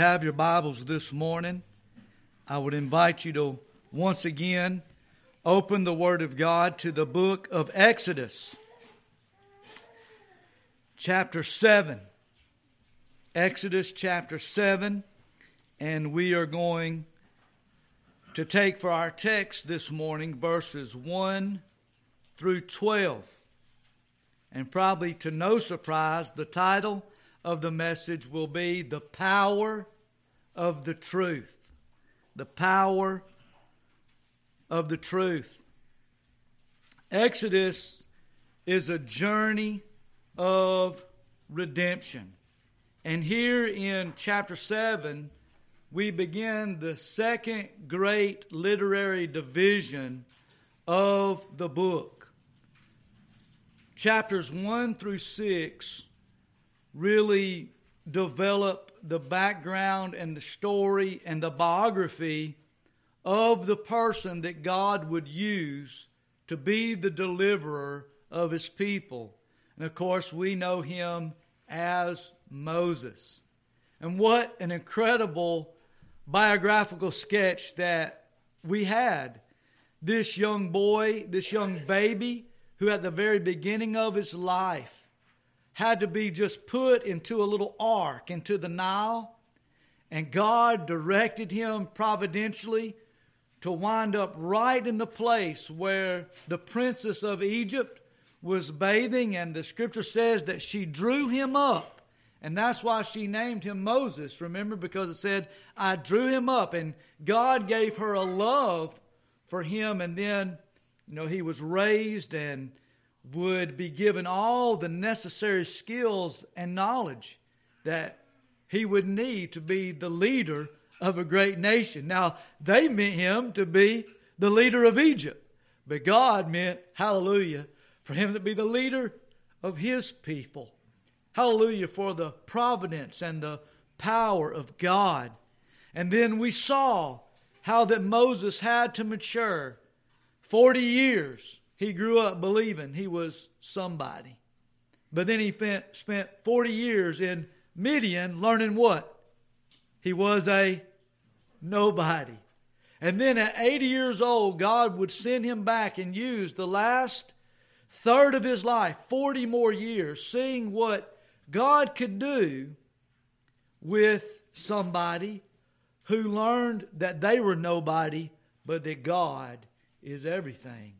have your Bibles this morning, I would invite you to once again open the Word of God to the book of Exodus, chapter 7. Exodus chapter 7, and we are going to take for our text this morning verses 1 through 12. And probably to no surprise, the title of the message will be The Power of the Truth. The Power of the Truth. Exodus is a journey of redemption. And here in chapter 7, we begin the second great literary division of the book. Chapters 1 through 6 really develop the background and the story and the biography of the person that God would use to be the deliverer of his people. And of course, we know him as Moses. And what an incredible biographical sketch that we had. This young boy, this young baby, who at the very beginning of his life had to be just put into a little ark into the Nile, and God directed him providentially to wind up right in the place where the princess of Egypt was bathing, and the scripture says that she drew him up. And that's why she named him Moses, remember? Because it said, I drew him up. And God gave her a love for him. And then, you know, he was raised and would be given all the necessary skills and knowledge that he would need to be the leader of a great nation. Now, they meant him to be the leader of Egypt, but God meant, hallelujah, for him to be the leader of his people. Hallelujah for the providence and the power of God. And then we saw how that Moses had to mature 40 years he grew up believing he was somebody. But then he spent 40 years in Midian learning what? He was a nobody. And then at 80 years old, God would send him back and use the last third of his life, 40 more years, seeing what God could do with somebody who learned that they were nobody, but that God is everything.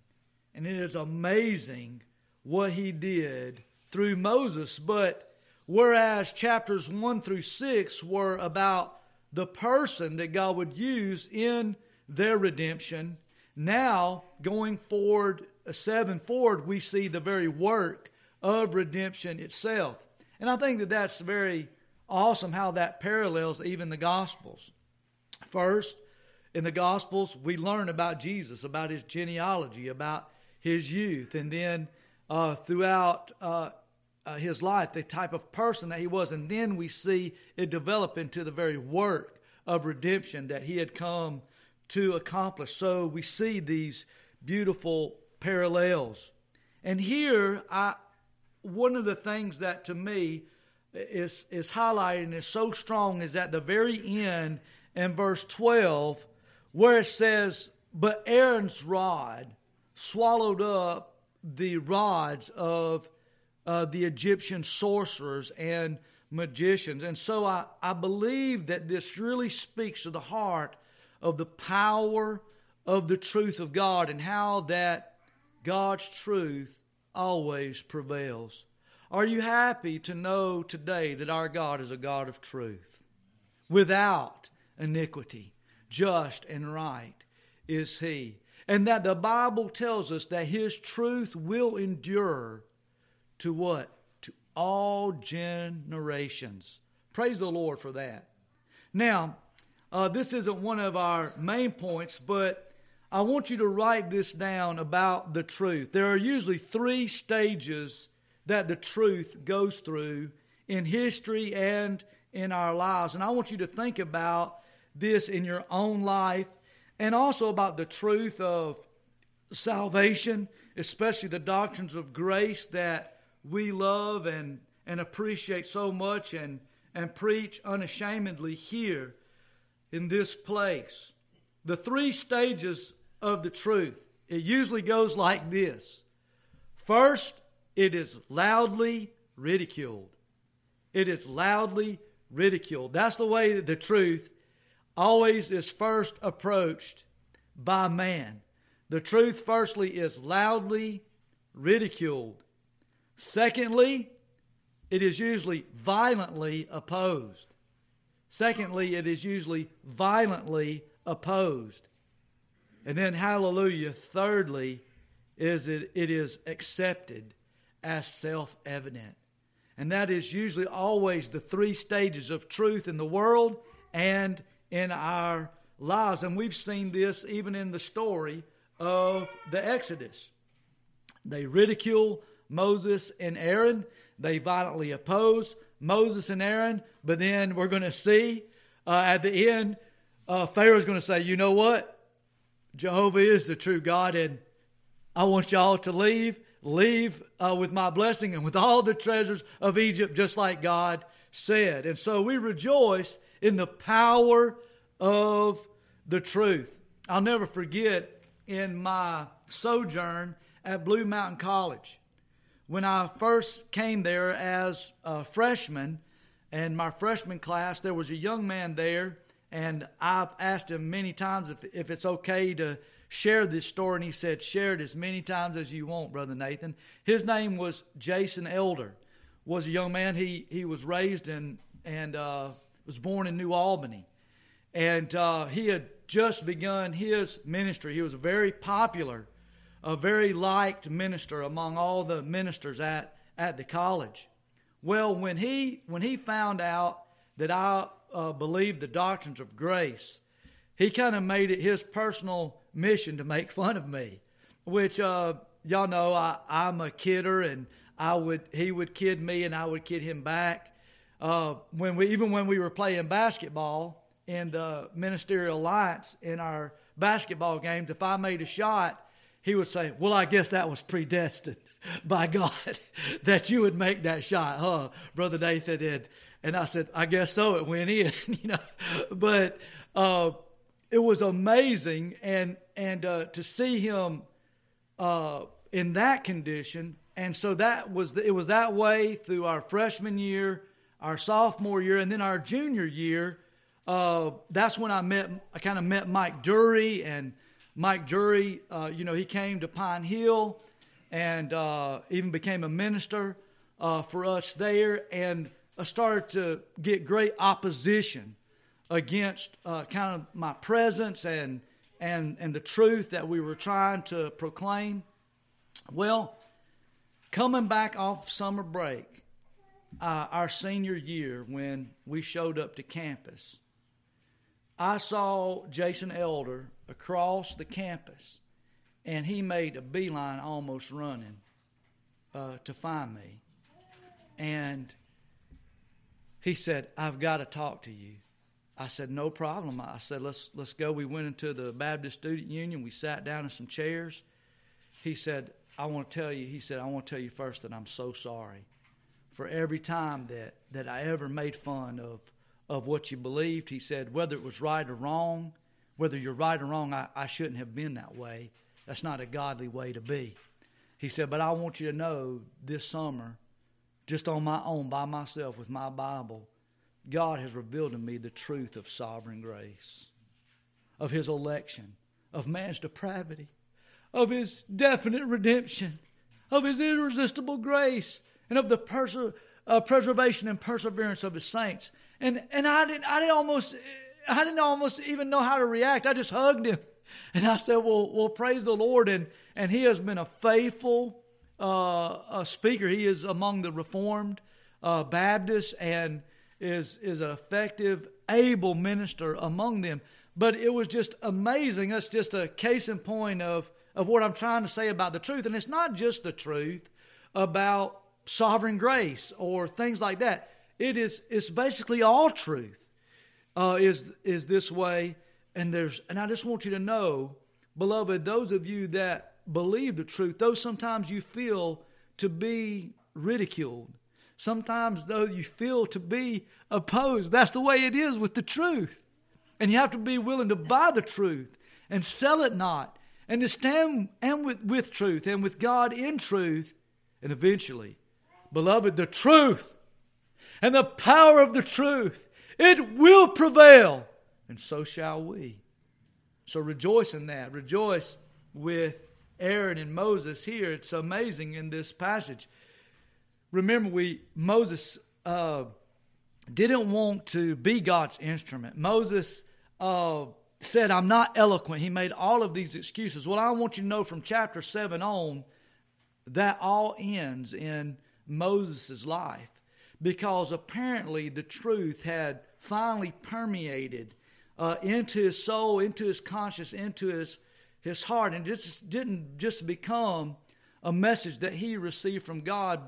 And it is amazing what he did through Moses. But whereas chapters 1 through 6 were about the person that God would use in their redemption, now going forward, uh, 7 forward, we see the very work of redemption itself. And I think that that's very awesome how that parallels even the Gospels. First, in the Gospels, we learn about Jesus, about his genealogy, about his youth, and then uh, throughout uh, uh, his life, the type of person that he was. And then we see it develop into the very work of redemption that he had come to accomplish. So we see these beautiful parallels. And here, I, one of the things that to me is, is highlighted and is so strong is at the very end in verse 12, where it says, But Aaron's rod swallowed up the rods of uh, the Egyptian sorcerers and magicians. And so I, I believe that this really speaks to the heart of the power of the truth of God and how that God's truth always prevails. Are you happy to know today that our God is a God of truth? Without iniquity, just and right is He and that the Bible tells us that His truth will endure to what? To all generations. Praise the Lord for that. Now, uh, this isn't one of our main points, but I want you to write this down about the truth. There are usually three stages that the truth goes through in history and in our lives. And I want you to think about this in your own life and also about the truth of salvation, especially the doctrines of grace that we love and, and appreciate so much and, and preach unashamedly here in this place. The three stages of the truth. It usually goes like this First, it is loudly ridiculed. It is loudly ridiculed. That's the way that the truth always is first approached by man. The truth, firstly, is loudly ridiculed. Secondly, it is usually violently opposed. Secondly, it is usually violently opposed. And then, hallelujah, thirdly, is it, it is accepted as self evident. And that is usually always the three stages of truth in the world and in our lives. And we've seen this even in the story of the Exodus. They ridicule Moses and Aaron, they violently oppose Moses and Aaron, but then we're going to see uh, at the end, uh, Pharaoh's going to say, You know what? Jehovah is the true God, and I want y'all to leave, leave uh, with my blessing and with all the treasures of Egypt, just like God said. And so we rejoice in the power of the truth. I'll never forget in my sojourn at Blue Mountain College. When I first came there as a freshman, and my freshman class, there was a young man there, and I've asked him many times if, if it's okay to share this story, and he said, Share it as many times as you want, Brother Nathan. His name was Jason Elder, was a young man. He, he was raised in and uh, was born in New Albany. And uh, he had just begun his ministry. He was a very popular, a very liked minister among all the ministers at, at the college. Well, when he when he found out that I uh, believed the doctrines of grace, he kind of made it his personal mission to make fun of me, which uh, y'all know I, I'm a kidder, and I would he would kid me, and I would kid him back. Uh, when we even when we were playing basketball in the ministerial alliance in our basketball games, if I made a shot, he would say, "Well, I guess that was predestined." by God that you would make that shot, huh, Brother Nathan? did, and I said, I guess so. It went in, you know. But uh, it was amazing, and and uh, to see him uh, in that condition, and so that was the, it was that way through our freshman year, our sophomore year, and then our junior year. Uh, that's when I met, I kind of met Mike Dury, and Mike Dury, uh, you know, he came to Pine Hill and uh, even became a minister uh, for us there and I started to get great opposition against uh, kind of my presence and, and, and the truth that we were trying to proclaim. Well, coming back off summer break, uh, our senior year when we showed up to campus, I saw Jason Elder across the campus and he made a beeline almost running uh, to find me. And he said, I've got to talk to you. I said, no problem. I said, let's, let's go. We went into the Baptist Student Union. We sat down in some chairs. He said, I want to tell you, he said, I want to tell you first that I'm so sorry for every time that, that I ever made fun of, of what you believed. He said, whether it was right or wrong, whether you're right or wrong, I, I shouldn't have been that way. That's not a godly way to be. He said, But I want you to know this summer, just on my own, by myself, with my Bible, God has revealed to me the truth of sovereign grace, of His election, of man's depravity, of His definite redemption, of His irresistible grace, and of the uh, preservation and perseverance of His saints. And and I didn't I didn't almost I didn't almost even know how to react. I just hugged him and I said, well, well, praise the Lord. And, and he has been a faithful uh, speaker. He is among the Reformed uh, Baptists and is, is an effective, able minister among them. But it was just amazing. That's just a case in point of, of what I'm trying to say about the truth. And it's not just the truth about sovereign grace or things like that. It is it's basically all truth uh, is is this way and there's and I just want you to know, beloved, those of you that believe the truth, though sometimes you feel to be ridiculed, Sometimes, though, you feel to be opposed. That's the way it is with the truth. And you have to be willing to buy the truth and sell it not, and to stand and with, with truth and with God in truth. And eventually, beloved, the truth and the power of the truth, it will prevail, and so shall we. So rejoice in that. Rejoice with Aaron and Moses here. It's amazing in this passage. Remember, we Moses uh, didn't want to be God's instrument. Moses uh, said, "I'm not eloquent." He made all of these excuses. Well, I want you to know from chapter seven on that all ends in Moses' life because apparently the truth had finally permeated uh, into his soul, into his conscience, into his his heart, and just didn't just become a message that he received from God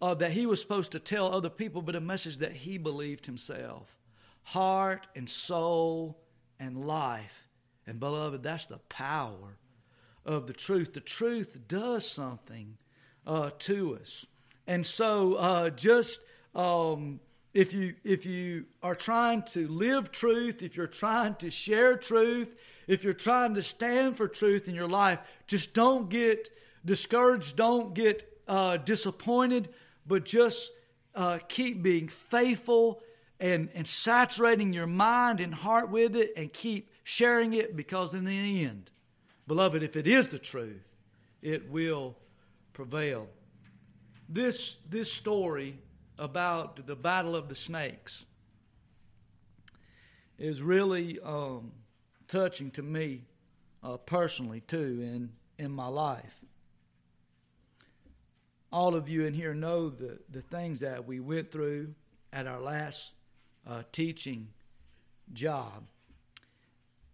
uh, that he was supposed to tell other people, but a message that he believed himself. Heart and soul and life. And beloved, that's the power of the truth. The truth does something uh, to us. And so, uh, just um, if you if you are trying to live truth, if you're trying to share truth, if you're trying to stand for truth in your life, just don't get discouraged, don't get uh, disappointed, but just uh, keep being faithful and, and saturating your mind and heart with it and keep sharing it because in the end, beloved, if it is the truth, it will prevail. This, this story about the battle of the snakes is really um, touching to me uh, personally too in in my life. All of you in here know the the things that we went through at our last uh, teaching job,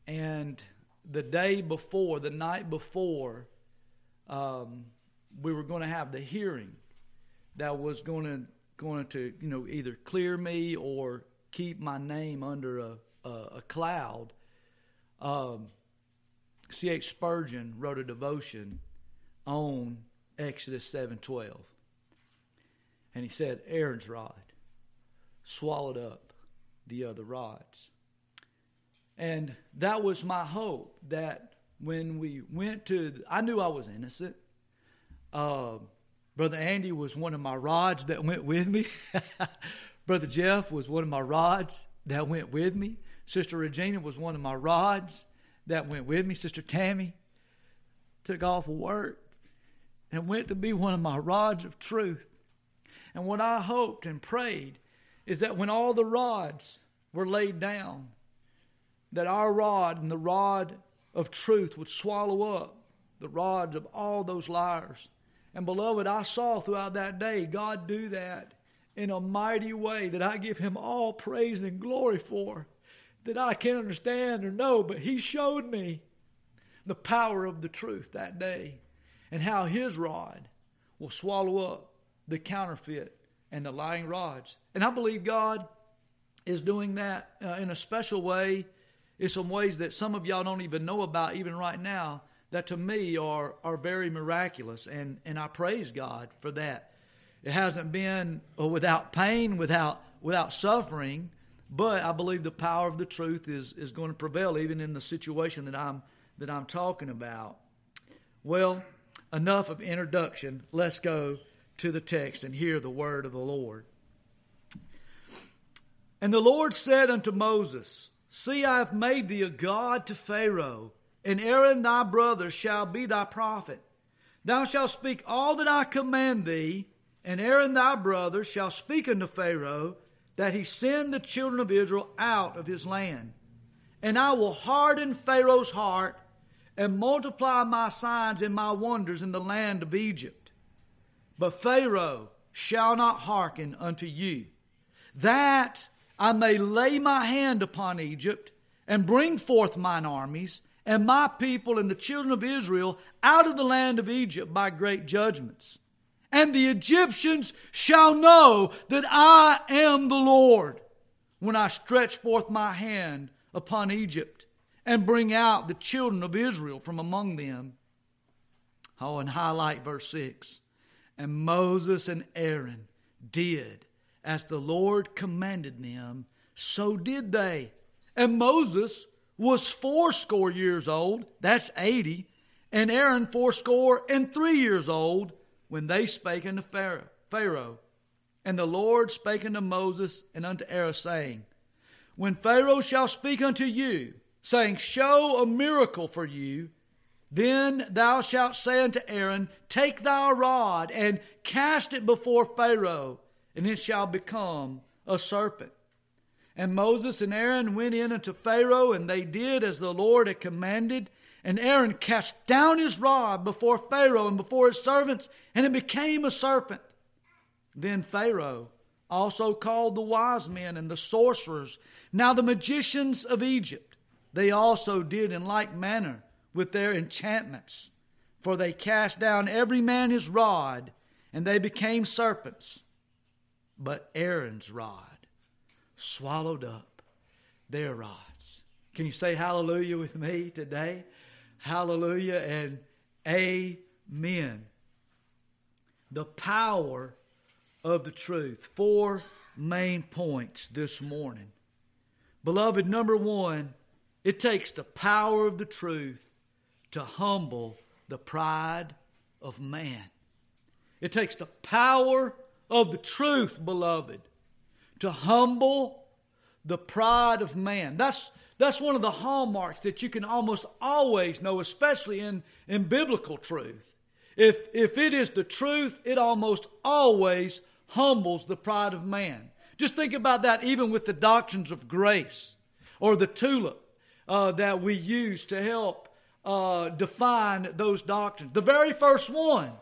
and the day before, the night before, um, we were going to have the hearing that was going to going to you know either clear me or keep my name under a, a, a cloud um, C.H. Spurgeon wrote a devotion on Exodus 7:12. And he said Aaron's rod swallowed up the other rods. And that was my hope that when we went to, I knew I was innocent. Uh, Brother Andy was one of my rods that went with me. Brother Jeff was one of my rods that went with me. Sister Regina was one of my rods that went with me. Sister Tammy took off of work and went to be one of my rods of truth. And what I hoped and prayed is that when all the rods were laid down, that our rod and the rod of truth would swallow up the rods of all those liars. And beloved, I saw throughout that day God do that in a mighty way that I give Him all praise and glory for that I can't understand or know, but He showed me the power of the truth that day and how His rod will swallow up the counterfeit and the lying rods. And I believe God is doing that uh, in a special way in some ways that some of y'all don't even know about even right now that to me are are very miraculous and and I praise God for that. It hasn't been uh, without pain, without without suffering, but I believe the power of the truth is, is going to prevail even in the situation that I'm that I'm talking about. Well, enough of introduction. Let's go to the text and hear the word of the Lord. And the Lord said unto Moses, See, I have made thee a God to Pharaoh, and Aaron thy brother shall be thy prophet. Thou shalt speak all that I command thee, and Aaron thy brother shall speak unto Pharaoh, that he send the children of Israel out of his land. And I will harden Pharaoh's heart and multiply my signs and my wonders in the land of Egypt. But Pharaoh shall not hearken unto you, that I may lay my hand upon Egypt and bring forth mine armies and my people and the children of Israel out of the land of Egypt by great judgments and the Egyptians shall know that I am the Lord when I stretch forth my hand upon Egypt and bring out the children of Israel from among them. Oh, and highlight verse 6. And Moses and Aaron did as the Lord commanded them, so did they. And Moses was fourscore years old, that's eighty, and Aaron fourscore and three years old when they spake unto Pharaoh. And the Lord spake unto Moses and unto Aaron, saying, When Pharaoh shall speak unto you, saying, Show a miracle for you, then thou shalt say unto Aaron, Take thy rod and cast it before Pharaoh, and it shall become a serpent. And Moses and Aaron went in unto Pharaoh, and they did as the Lord had commanded. And Aaron cast down his rod before Pharaoh and before his servants, and it became a serpent. Then Pharaoh also called the wise men and the sorcerers, now the magicians of Egypt. They also did in like manner with their enchantments. For they cast down every man his rod, and they became serpents. But Aaron's rod swallowed up their rods. Can you say hallelujah with me today? Hallelujah and amen. The power of the truth. Four main points this morning. Beloved, number one, it takes the power of the truth to humble the pride of man. It takes the power of the truth, beloved, to humble the pride of man. That's, that's one of the hallmarks that you can almost always know, especially in, in biblical truth. If, if it is the truth, it almost always humbles the pride of man. Just think about that even with the doctrines of grace or the tulip uh, that we use to help uh, define those doctrines. The very first one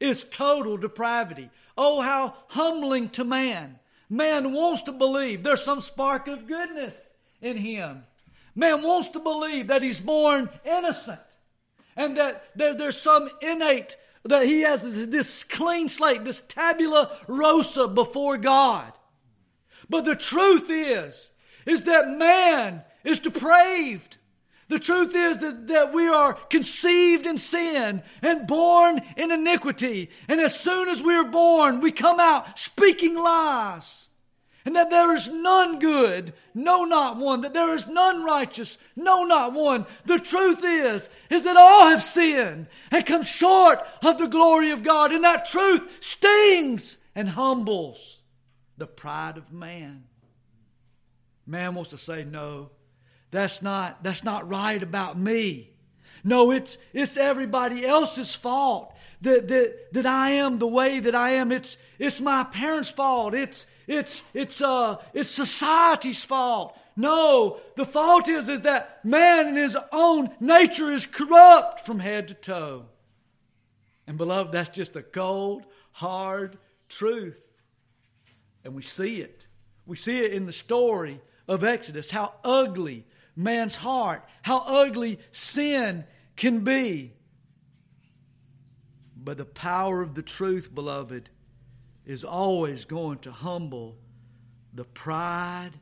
is total depravity. Oh, how humbling to man. Man wants to believe there's some spark of goodness in him. Man wants to believe that he's born innocent and that there, there's some innate, that he has this clean slate, this tabula rasa before God. But the truth is, is that man is depraved. The truth is that, that we are conceived in sin and born in iniquity. And as soon as we are born, we come out speaking lies. And that there is none good, no, not one. That there is none righteous, no, not one. The truth is, is that all have sinned and come short of the glory of God. And that truth stings and humbles the pride of man. Man wants to say, no, that's not, that's not right about me. No, it's, it's everybody else's fault that, that, that I am the way that I am. It's, it's my parents' fault. It's, it's, it's, uh, it's society's fault. No, the fault is, is that man in his own nature is corrupt from head to toe. And beloved, that's just a cold, hard truth. And we see it. We see it in the story of Exodus, how ugly man's heart, how ugly sin can be. But the power of the truth, beloved, is always going to humble the pride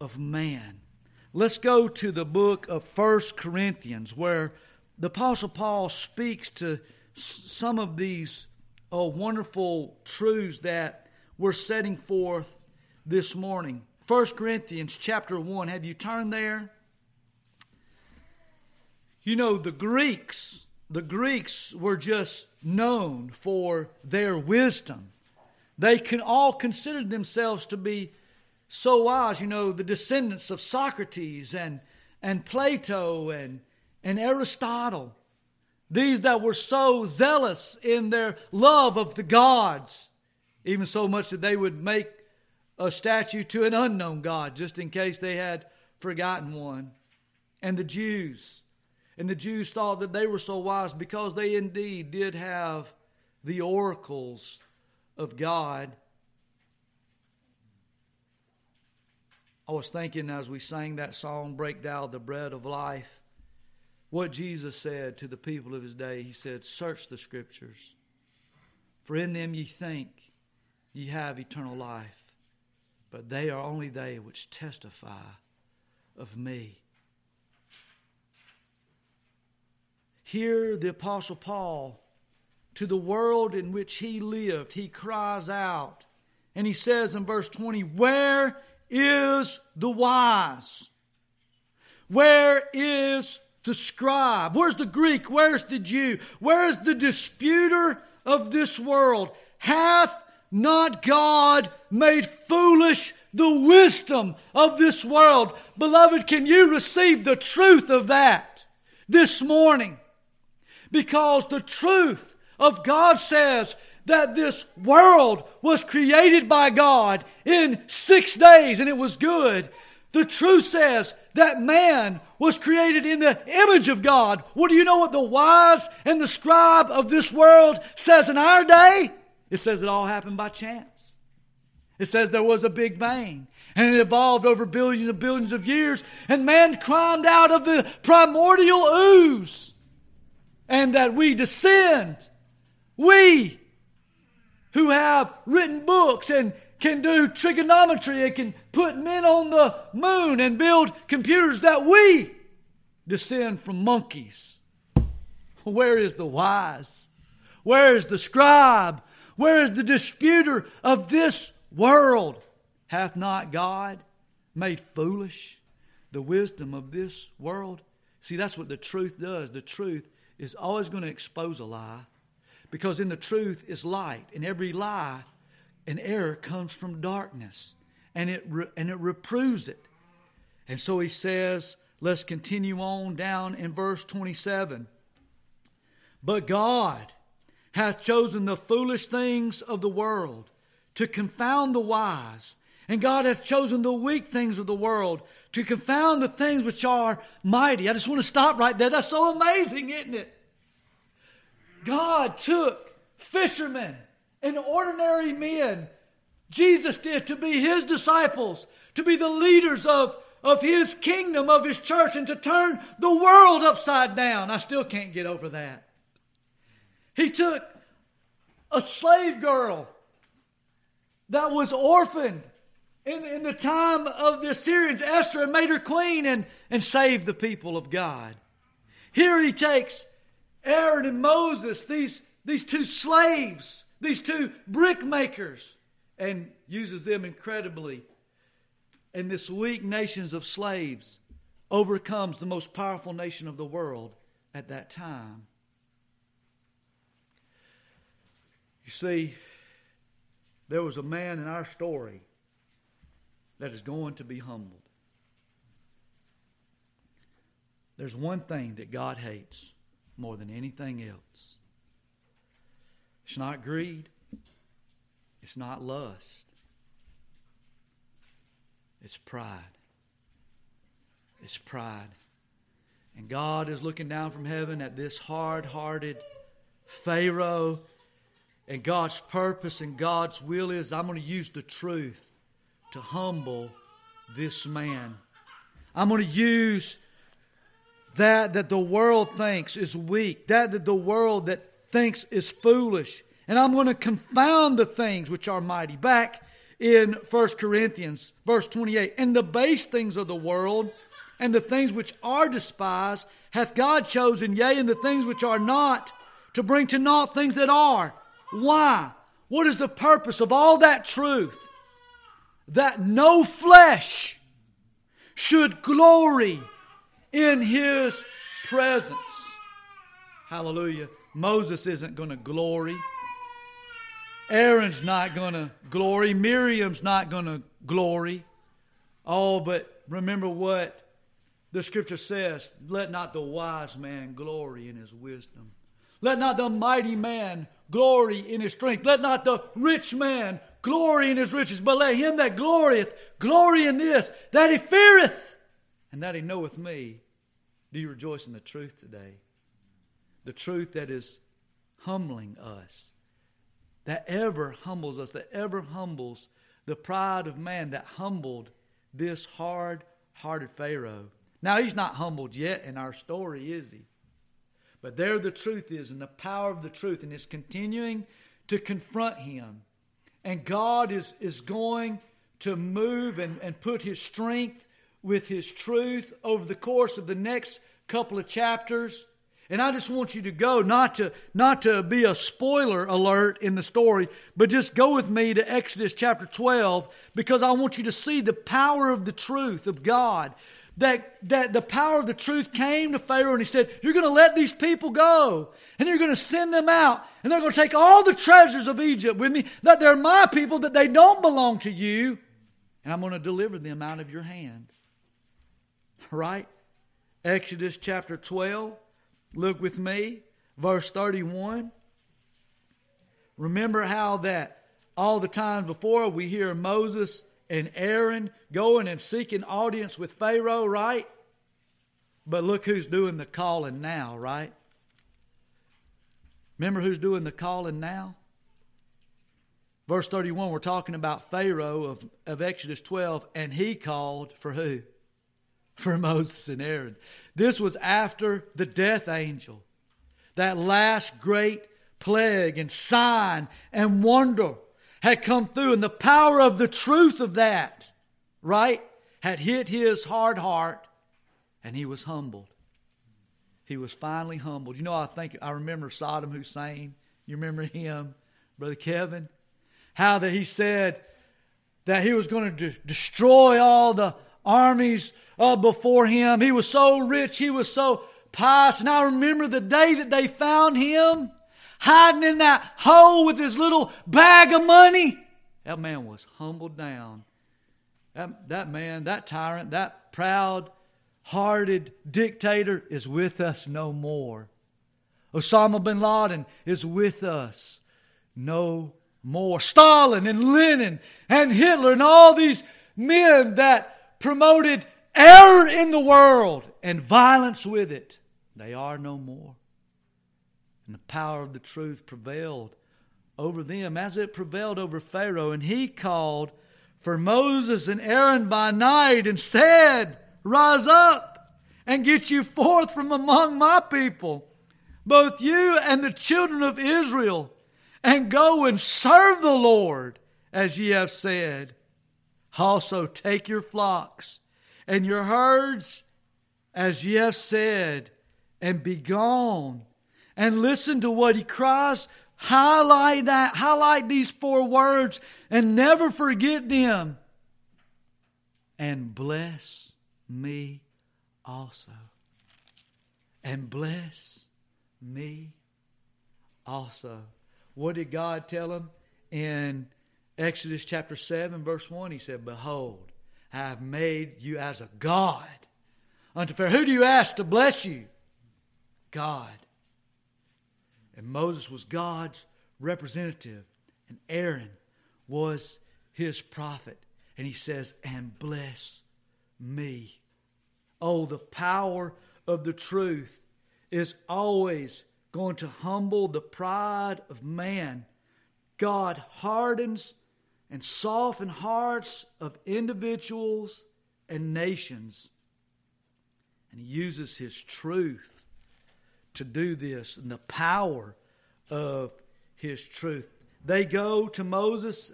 of man. Let's go to the book of First Corinthians, where the Apostle Paul speaks to some of these oh, wonderful truths that we're setting forth this morning. First Corinthians chapter 1. Have you turned there? You know, the Greeks, the Greeks were just known for their wisdom. They can all considered themselves to be so wise, you know, the descendants of Socrates and, and Plato and, and Aristotle. These that were so zealous in their love of the gods, even so much that they would make a statue to an unknown God just in case they had forgotten one. And the Jews, and the Jews thought that they were so wise because they indeed did have the oracles of God. I was thinking as we sang that song, Break Thou the Bread of Life, what Jesus said to the people of his day. He said, Search the Scriptures, for in them ye think ye have eternal life, but they are only they which testify of me. Here, the Apostle Paul to the world in which he lived, he cries out. And he says in verse 20, Where is the wise? Where is the scribe? Where's the Greek? Where's the Jew? Where is the disputer of this world? Hath not God made foolish the wisdom of this world? Beloved, can you receive the truth of that this morning? Because the truth of God says that this world was created by God in six days and it was good. The truth says that man was created in the image of God. What do you know what the wise and the scribe of this world says in our day? It says it all happened by chance. It says there was a big bang and it evolved over billions and billions of years and man climbed out of the primordial ooze and that we descend. We who have written books and can do trigonometry and can put men on the moon and build computers that we descend from monkeys. Where is the wise? Where is the scribe? Where is the disputer of this world? Hath not God made foolish the wisdom of this world? See, that's what the truth does. The truth is always going to expose a lie because in the truth is light, and every lie and error comes from darkness, and it, re- and it reproves it. And so he says, let's continue on down in verse 27. But God hath chosen the foolish things of the world to confound the wise. And God hath chosen the weak things of the world to confound the things which are mighty. I just want to stop right there. That's so amazing, isn't it? God took fishermen and ordinary men, Jesus did, to be his disciples, to be the leaders of, of his kingdom, of his church, and to turn the world upside down. I still can't get over that. He took a slave girl that was orphaned in, in the time of the Assyrians, Esther, made her queen and, and saved the people of God. Here he takes Aaron and Moses, these, these two slaves, these two brickmakers, and uses them incredibly. And this weak nations of slaves overcomes the most powerful nation of the world at that time. You see, there was a man in our story that is going to be humbled. There's one thing that God hates more than anything else. It's not greed, it's not lust, it's pride. It's pride. And God is looking down from heaven at this hard hearted Pharaoh. And God's purpose and God's will is I'm going to use the truth to humble this man. I'm going to use that that the world thinks is weak, that that the world that thinks is foolish. And I'm going to confound the things which are mighty. Back in 1 Corinthians, verse 28, and the base things of the world and the things which are despised hath God chosen, yea, and the things which are not, to bring to naught things that are. Why? What is the purpose of all that truth? That no flesh should glory in his presence. Hallelujah. Moses isn't going to glory. Aaron's not going to glory. Miriam's not going to glory. Oh, but remember what the scripture says let not the wise man glory in his wisdom. Let not the mighty man glory in his strength. Let not the rich man glory in his riches, but let him that glorieth glory in this, that he feareth, and that he knoweth me. Do you rejoice in the truth today? The truth that is humbling us, that ever humbles us, that ever humbles the pride of man that humbled this hard hearted Pharaoh. Now, he's not humbled yet in our story, is he? But there the truth is, and the power of the truth, and it's continuing to confront him. And God is, is going to move and, and put his strength with his truth over the course of the next couple of chapters. And I just want you to go, not to, not to be a spoiler alert in the story, but just go with me to Exodus chapter 12 because I want you to see the power of the truth of God. That, that the power of the truth came to Pharaoh and he said, You're going to let these people go and you're going to send them out and they're going to take all the treasures of Egypt with me, that they're my people, that they don't belong to you, and I'm going to deliver them out of your hand. Right? Exodus chapter 12. Look with me, verse 31. Remember how that all the times before we hear Moses and Aaron going and seeking audience with Pharaoh, right? But look who's doing the calling now, right? Remember who's doing the calling now? Verse 31, we're talking about Pharaoh of, of Exodus 12, and he called for who? For Moses and Aaron. This was after the death angel, that last great plague and sign and wonder had come through, and the power of the truth of that, right, had hit his hard heart, and he was humbled. He was finally humbled. You know, I think I remember Saddam Hussein. You remember him, Brother Kevin? How that he said that he was going to de- destroy all the armies uh, before him. He was so rich, he was so pious. And I remember the day that they found him hiding in that hole with his little bag of money. That man was humbled down. That, that man, that tyrant, that proud hearted dictator is with us no more. Osama bin Laden is with us no more. Stalin and Lenin and Hitler and all these men that promoted error in the world and violence with it, they are no more. And the power of the truth prevailed over them as it prevailed over Pharaoh. And he called for Moses and Aaron by night and said, Rise up and get you forth from among my people, both you and the children of Israel, and go and serve the Lord as ye have said. Also take your flocks and your herds as ye have said, and be gone. And listen to what he cries. Highlight that, highlight these four words, and never forget them. And bless me also. And bless me also. What did God tell him in Exodus chapter 7, verse 1? He said, Behold, I have made you as a God unto Pharaoh. Who do you ask to bless you? God. And Moses was God's representative, and Aaron was his prophet. And he says, And bless me. Oh, the power of the truth is always going to humble the pride of man. God hardens and softens hearts of individuals and nations. And he uses his truth to do this and the power of his truth. They go to Moses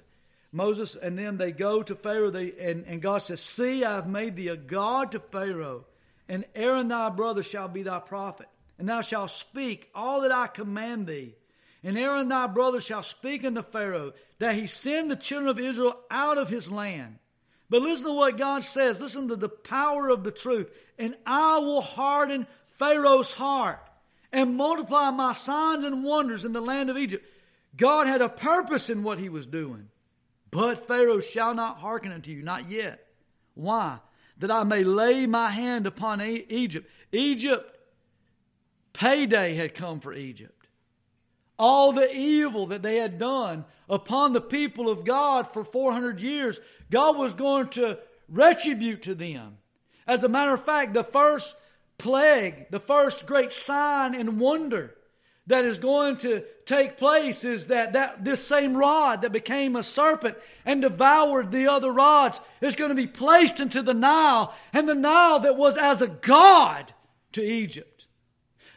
Moses and then they go to Pharaoh, they, and, and God says, See, I have made thee a God to Pharaoh, and Aaron thy brother shall be thy prophet. And thou shalt speak all that I command thee. And Aaron thy brother shall speak unto Pharaoh, that he send the children of Israel out of his land. But listen to what God says. Listen to the power of the truth. And I will harden Pharaoh's heart and multiply my signs and wonders in the land of Egypt. God had a purpose in what he was doing. But Pharaoh shall not hearken unto you, not yet. Why? That I may lay my hand upon Egypt. Egypt, payday had come for Egypt. All the evil that they had done upon the people of God for 400 years, God was going to retribute to them. As a matter of fact, the first plague, the first great sign and wonder that is going to take place is that, that this same rod that became a serpent and devoured the other rods is going to be placed into the Nile, and the Nile that was as a god to Egypt.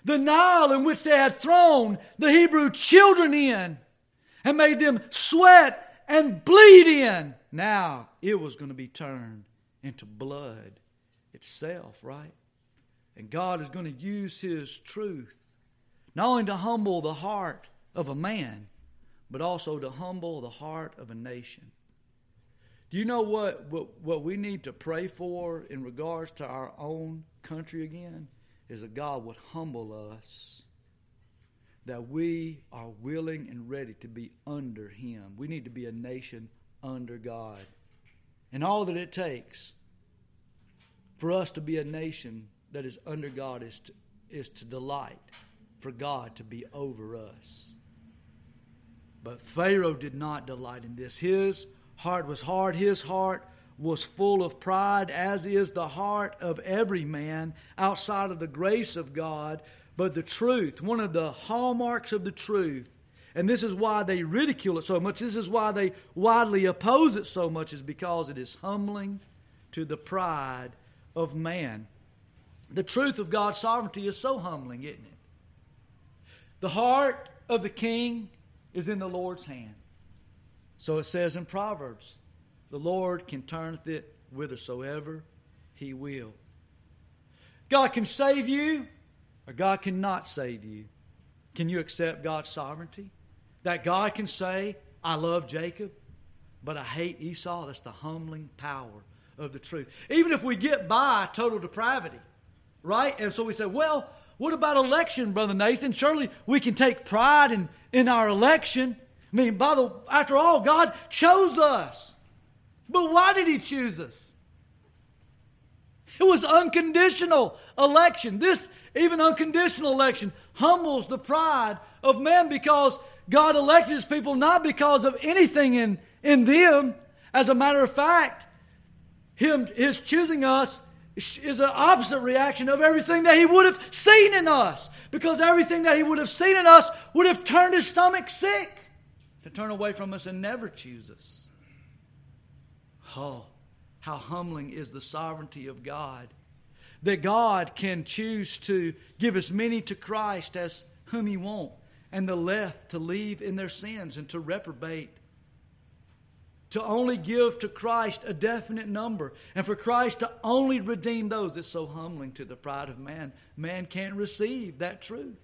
The Nile in which they had thrown the Hebrew children in and made them sweat and bleed in. Now it was going to be turned into blood itself, right? And God is going to use His truth not only to humble the heart of a man, but also to humble the heart of a nation. Do you know what, what, what we need to pray for in regards to our own country again? Is that God would humble us, that we are willing and ready to be under Him. We need to be a nation under God. And all that it takes for us to be a nation that is under God is to, is to delight for God to be over us. But Pharaoh did not delight in this. His heart was hard, his heart was full of pride, as is the heart of every man outside of the grace of God. But the truth, one of the hallmarks of the truth, and this is why they ridicule it so much, this is why they widely oppose it so much, is because it is humbling to the pride of man. The truth of God's sovereignty is so humbling, isn't it? The heart of the king is in the Lord's hand. So it says in Proverbs, the Lord can turneth it whithersoever he will. God can save you, or God cannot save you. Can you accept God's sovereignty? That God can say, I love Jacob, but I hate Esau. That's the humbling power of the truth. Even if we get by total depravity, right? And so we say, well, what about election, Brother Nathan? Surely we can take pride in, in our election. I mean, by the after all, God chose us. But why did He choose us? It was unconditional election. This, even unconditional election, humbles the pride of man because God elected His people not because of anything in, in them. As a matter of fact, him, His choosing us is an opposite reaction of everything that He would have seen in us. Because everything that He would have seen in us would have turned His stomach sick to turn away from us and never choose us. Oh, how humbling is the sovereignty of God. That God can choose to give as many to Christ as whom He won't, and the left to leave in their sins and to reprobate to only give to Christ a definite number, and for Christ to only redeem those. It's so humbling to the pride of man. Man can't receive that truth.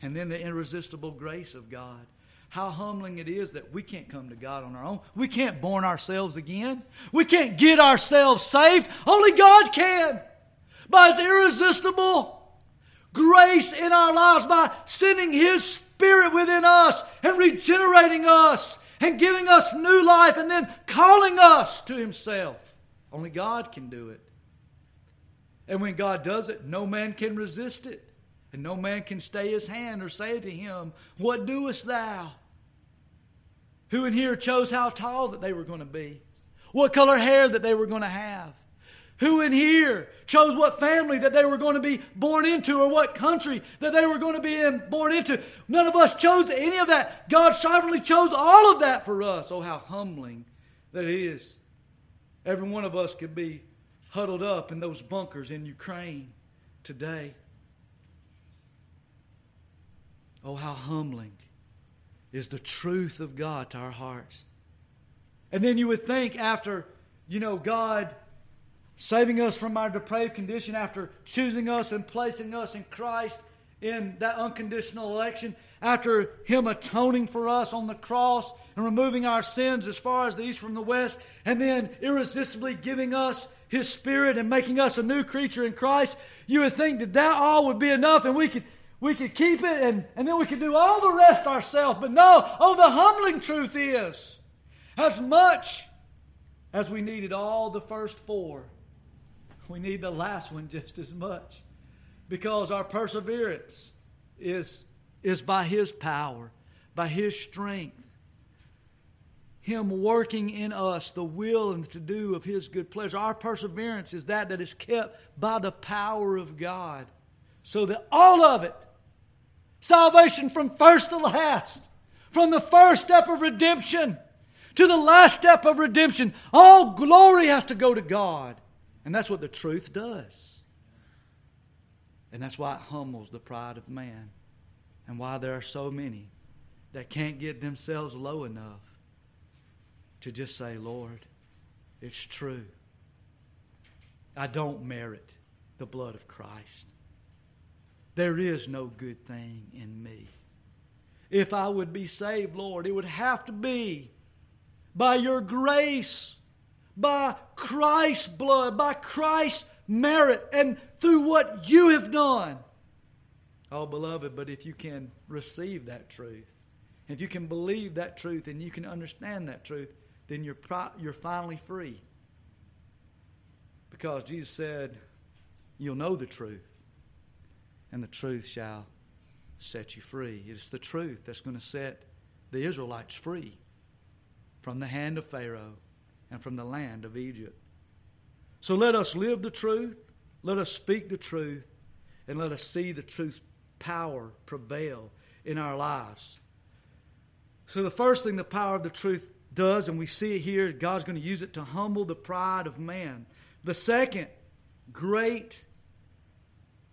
And then the irresistible grace of God. How humbling it is that we can't come to God on our own. We can't born ourselves again. We can't get ourselves saved. Only God can. By His irresistible grace in our lives, by sending His Spirit within us and regenerating us and giving us new life and then calling us to Himself. Only God can do it. And when God does it, no man can resist it. And no man can stay his hand or say to him, What doest thou? Who in here chose how tall that they were going to be? What color hair that they were going to have? Who in here chose what family that they were going to be born into or what country that they were going to be in, born into? None of us chose any of that. God sovereignly chose all of that for us. Oh, how humbling that is. Every one of us could be huddled up in those bunkers in Ukraine today. Oh, how humbling is the truth of God to our hearts. And then you would think after, you know, God saving us from our depraved condition after choosing us and placing us in Christ in that unconditional election, after Him atoning for us on the cross and removing our sins as far as the east from the west, and then irresistibly giving us His Spirit and making us a new creature in Christ, you would think that that all would be enough and we could. We could keep it and, and then we could do all the rest ourselves. But no, oh, the humbling truth is as much as we needed all the first four, we need the last one just as much because our perseverance is, is by His power, by His strength. Him working in us the will and to do of His good pleasure. Our perseverance is that that is kept by the power of God. So that all of it, salvation from first to last, from the first step of redemption to the last step of redemption, all glory has to go to God. And that's what the truth does. And that's why it humbles the pride of man. And why there are so many that can't get themselves low enough to just say, Lord, it's true. I don't merit the blood of Christ. There is no good thing in me. If I would be saved, Lord, it would have to be by your grace, by Christ's blood, by Christ's merit, and through what you have done. Oh, beloved, but if you can receive that truth, if you can believe that truth and you can understand that truth, then you're, you're finally free. Because Jesus said, You'll know the truth, and the truth shall set you free. It's the truth that's going to set the Israelites free from the hand of Pharaoh and from the land of Egypt. So let us live the truth, let us speak the truth, and let us see the truth's power prevail in our lives. So, the first thing the power of the truth does, and we see it here, God's going to use it to humble the pride of man. The second great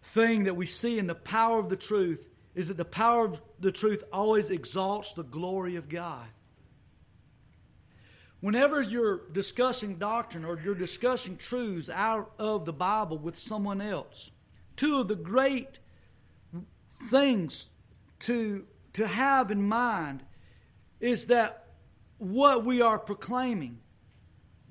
thing that we see in the power of the truth is that the power of the truth always exalts the glory of God. Whenever you're discussing doctrine or you're discussing truths out of the Bible with someone else, two of the great things to, to have in mind is that what we are proclaiming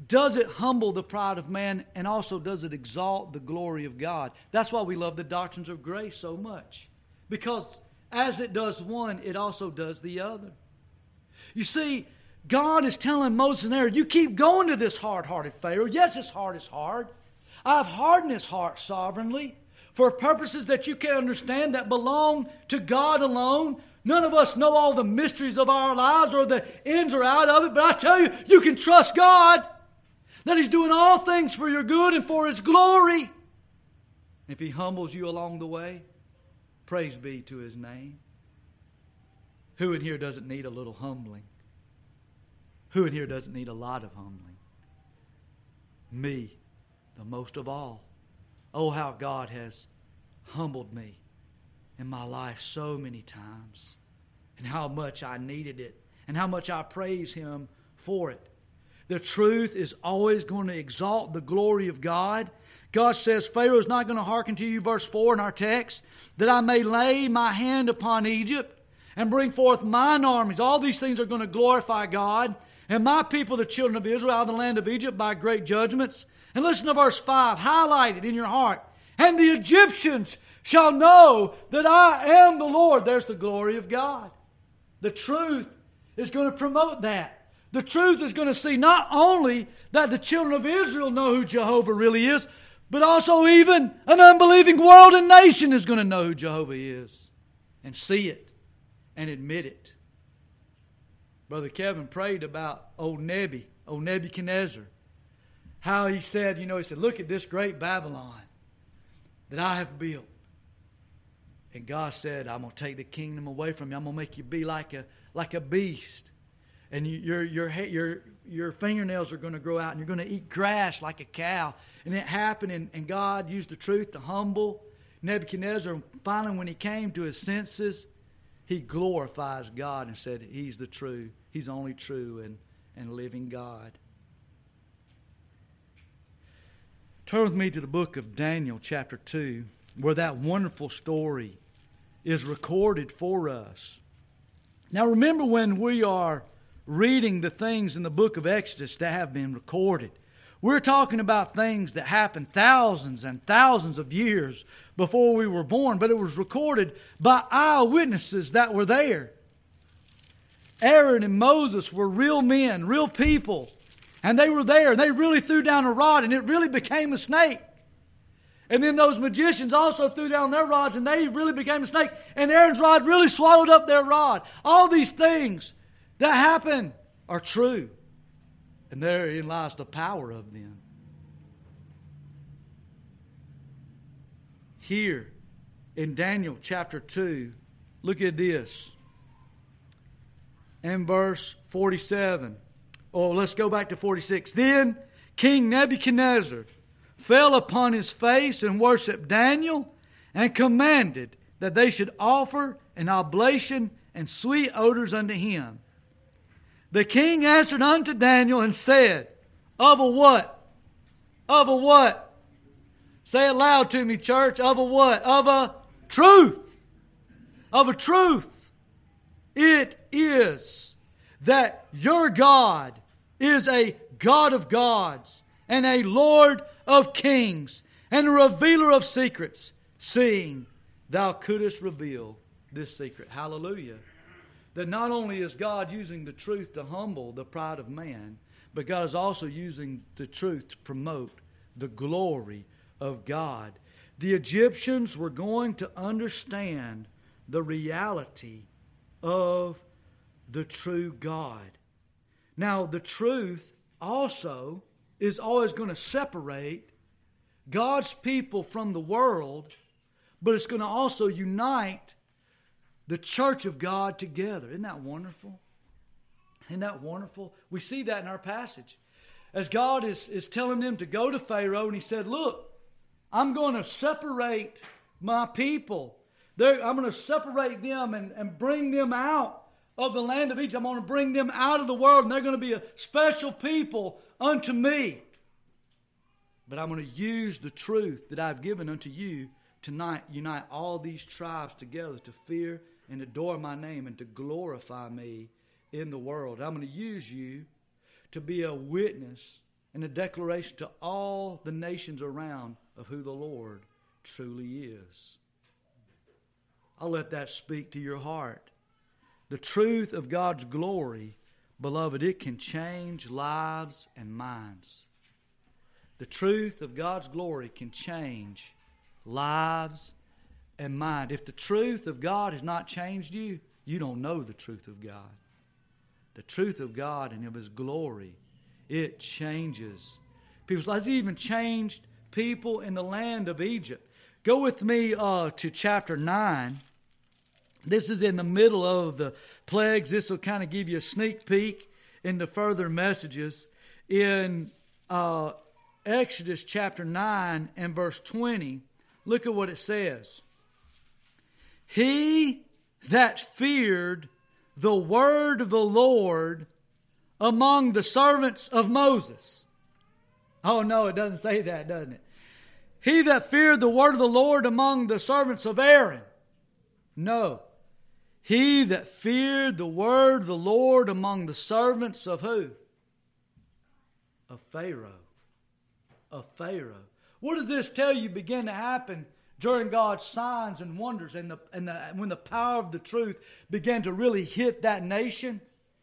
does it humble the pride of man and also does it exalt the glory of God? That's why we love the doctrines of grace so much. Because as it does one, it also does the other. You see, God is telling Moses and Aaron, you keep going to this hard hearted Pharaoh. Yes, his heart is hard. I've hardened his heart sovereignly for purposes that you can understand that belong to God alone. None of us know all the mysteries of our lives or the ins or out of it, but I tell you, you can trust God that He's doing all things for your good and for His glory. If He humbles you along the way, praise be to His name. Who in here doesn't need a little humbling? Who in here doesn't need a lot of humbling? Me, the most of all. Oh, how God has humbled me in my life so many times, and how much I needed it, and how much I praise Him for it. The truth is always going to exalt the glory of God. God says, Pharaoh is not going to hearken to you, verse 4 in our text, that I may lay my hand upon Egypt and bring forth mine armies. All these things are going to glorify God. And my people, the children of Israel, out of the land of Egypt by great judgments. And listen to verse 5, highlight it in your heart. And the Egyptians shall know that I am the Lord. There's the glory of God. The truth is going to promote that. The truth is going to see not only that the children of Israel know who Jehovah really is, but also even an unbelieving world and nation is going to know who Jehovah is and see it and admit it. Brother Kevin prayed about old Nebi, old Nebuchadnezzar. How he said, you know, he said, Look at this great Babylon that I have built. And God said, I'm going to take the kingdom away from you. I'm going to make you be like a, like a beast and you, your, your, your, your fingernails are going to grow out and you're going to eat grass like a cow. And it happened, and, and God used the truth to humble Nebuchadnezzar. And finally, when he came to his senses, he glorifies God and said, He's the true, He's only true and, and living God. Turn with me to the book of Daniel, chapter 2, where that wonderful story is recorded for us. Now, remember when we are reading the things in the book of Exodus that have been recorded. We're talking about things that happened thousands and thousands of years before we were born, but it was recorded by eyewitnesses that were there. Aaron and Moses were real men, real people, and they were there. And they really threw down a rod, and it really became a snake. And then those magicians also threw down their rods, and they really became a snake. And Aaron's rod really swallowed up their rod. All these things that happen are true. And therein lies the power of them. Here in Daniel chapter 2, look at this. In verse 47. Oh, let's go back to 46. Then King Nebuchadnezzar fell upon his face and worshiped Daniel and commanded that they should offer an oblation and sweet odors unto him. The king answered unto Daniel and said, Of a what? Of a what? Say it loud to me, church. Of a what? Of a truth. Of a truth. It is that your God is a God of gods and a Lord of kings and a revealer of secrets, seeing thou couldst reveal this secret. Hallelujah. That not only is God using the truth to humble the pride of man, but God is also using the truth to promote the glory of God. The Egyptians were going to understand the reality of the true God. Now, the truth also is always going to separate God's people from the world, but it's going to also unite the church of God together. Isn't that wonderful? Isn't that wonderful? We see that in our passage. As God is, is telling them to go to Pharaoh, and He said, Look, I'm going to separate my people. They're, I'm going to separate them and, and bring them out of the land of Egypt. I'm going to bring them out of the world, and they're going to be a special people unto me. But I'm going to use the truth that I've given unto you tonight, unite all these tribes together to fear and adore my name and to glorify me in the world. I'm going to use you to be a witness and a declaration to all the nations around of who the Lord truly is. I'll let that speak to your heart. The truth of God's glory, beloved, it can change lives and minds. The truth of God's glory can change lives and mind. If the truth of God has not changed you, you don't know the truth of God. The truth of God and of His glory, it changes people's lives. It even changed people in the land of Egypt. Go with me uh, to chapter 9. This is in the middle of the plagues. This will kind of give you a sneak peek into further messages. In uh, Exodus chapter 9 and verse 20, look at what it says. He that feared the word of the Lord among the servants of Moses. Oh, no, it doesn't say that, doesn't it? He that feared the word of the Lord among the servants of Aaron. No. He that feared the word of the Lord among the servants of who? Of Pharaoh. Of Pharaoh. What does this tell you began to happen during God's signs and wonders and, the, and the, when the power of the truth began to really hit that nation?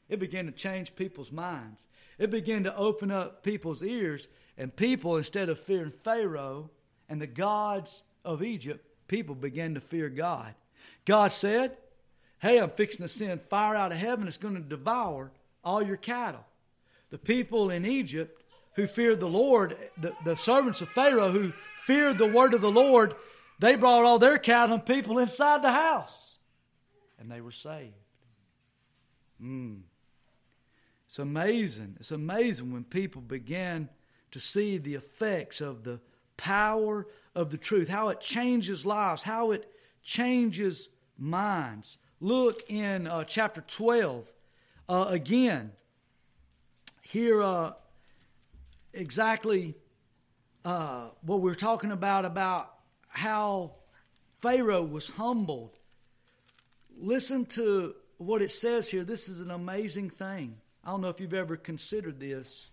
It began to change people's minds. It began to open up people's ears, and people, instead of fearing Pharaoh and the gods of Egypt, people began to fear God. God said, Hey, I'm fixing to send fire out of heaven. It's going to devour all your cattle. The people in Egypt who feared the Lord, the, the servants of Pharaoh who feared the word of the Lord, they brought all their cattle and people inside the house. And they were saved. Mm. It's amazing. It's amazing when people begin to see the effects of the power of the truth, how it changes lives, how it changes minds. Look in uh, chapter 12 uh, again. Here, uh, exactly uh, what we're talking about about how Pharaoh was humbled. Listen to what it says here. This is an amazing thing. I don't know if you've ever considered this.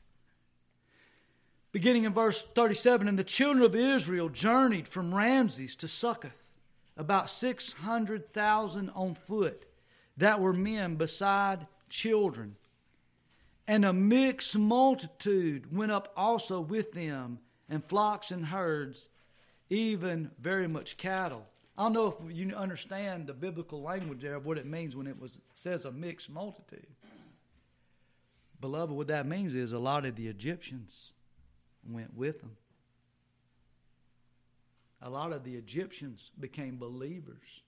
Beginning in verse 37 And the children of Israel journeyed from Ramses to Succoth, about 600,000 on foot, that were men beside children. And a mixed multitude went up also with them, and flocks and herds, even very much cattle. I don't know if you understand the biblical language there of what it means when it was says a mixed multitude. Beloved, what that means is a lot of the Egyptians went with them. A lot of the Egyptians became believers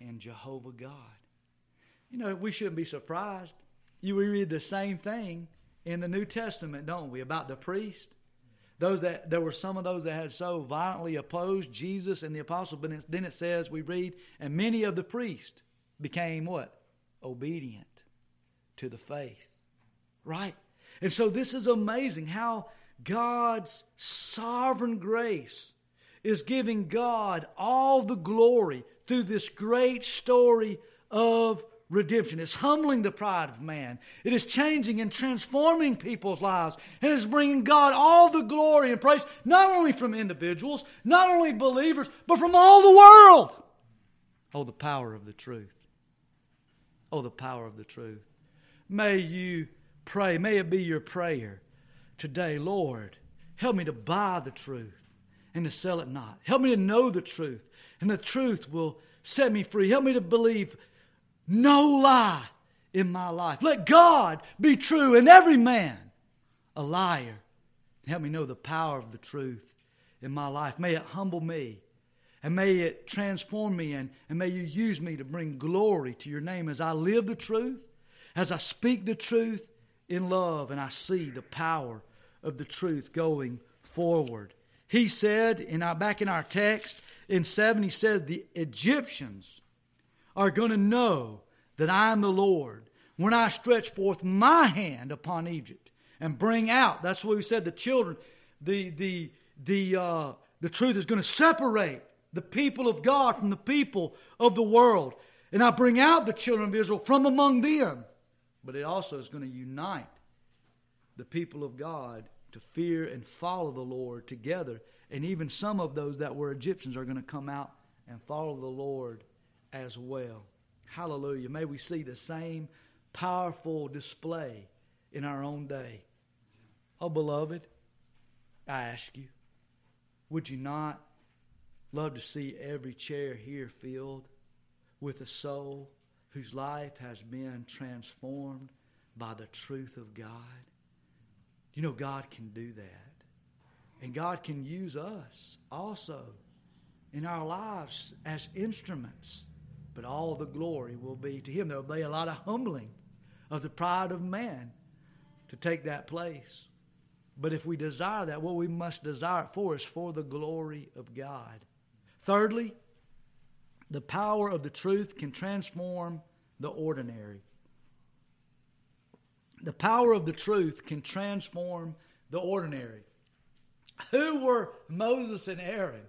in Jehovah God. You know, we shouldn't be surprised. You we read the same thing in the New Testament, don't we, about the priest? Those that there were some of those that had so violently opposed Jesus and the apostles, but then it says we read, and many of the priests became what? Obedient to the faith. Right? And so this is amazing how God's sovereign grace is giving God all the glory through this great story of redemption. It's humbling the pride of man. It is changing and transforming people's lives. And it's bringing God all the glory and praise, not only from individuals, not only believers, but from all the world. Oh, the power of the truth. Oh, the power of the truth. May you pray. May it be your prayer today, Lord, help me to buy the truth and to sell it not. Help me to know the truth, and the truth will set me free. Help me to believe no lie in my life. Let God be true and every man a liar. Help me know the power of the truth in my life. May it humble me and may it transform me and, and may you use me to bring glory to your name as I live the truth, as I speak the truth in love, and I see the power of the truth going forward. He said, in our, back in our text in 7, he said, The Egyptians are going to know that I am the Lord when I stretch forth my hand upon Egypt and bring out. That's what we said. The children, the the the uh, the truth is going to separate the people of God from the people of the world, and I bring out the children of Israel from among them. But it also is going to unite the people of God to fear and follow the Lord together. And even some of those that were Egyptians are going to come out and follow the Lord as well. Hallelujah. May we see the same powerful display in our own day. Oh, beloved, I ask you, would you not love to see every chair here filled with a soul whose life has been transformed by the truth of God? You know, God can do that. And God can use us also in our lives as instruments but all the glory will be to him. There will be a lot of humbling of the pride of man to take that place. But if we desire that, what we must desire it for is for the glory of God. Thirdly, the power of the truth can transform the ordinary. The power of the truth can transform the ordinary. Who were Moses and Aaron?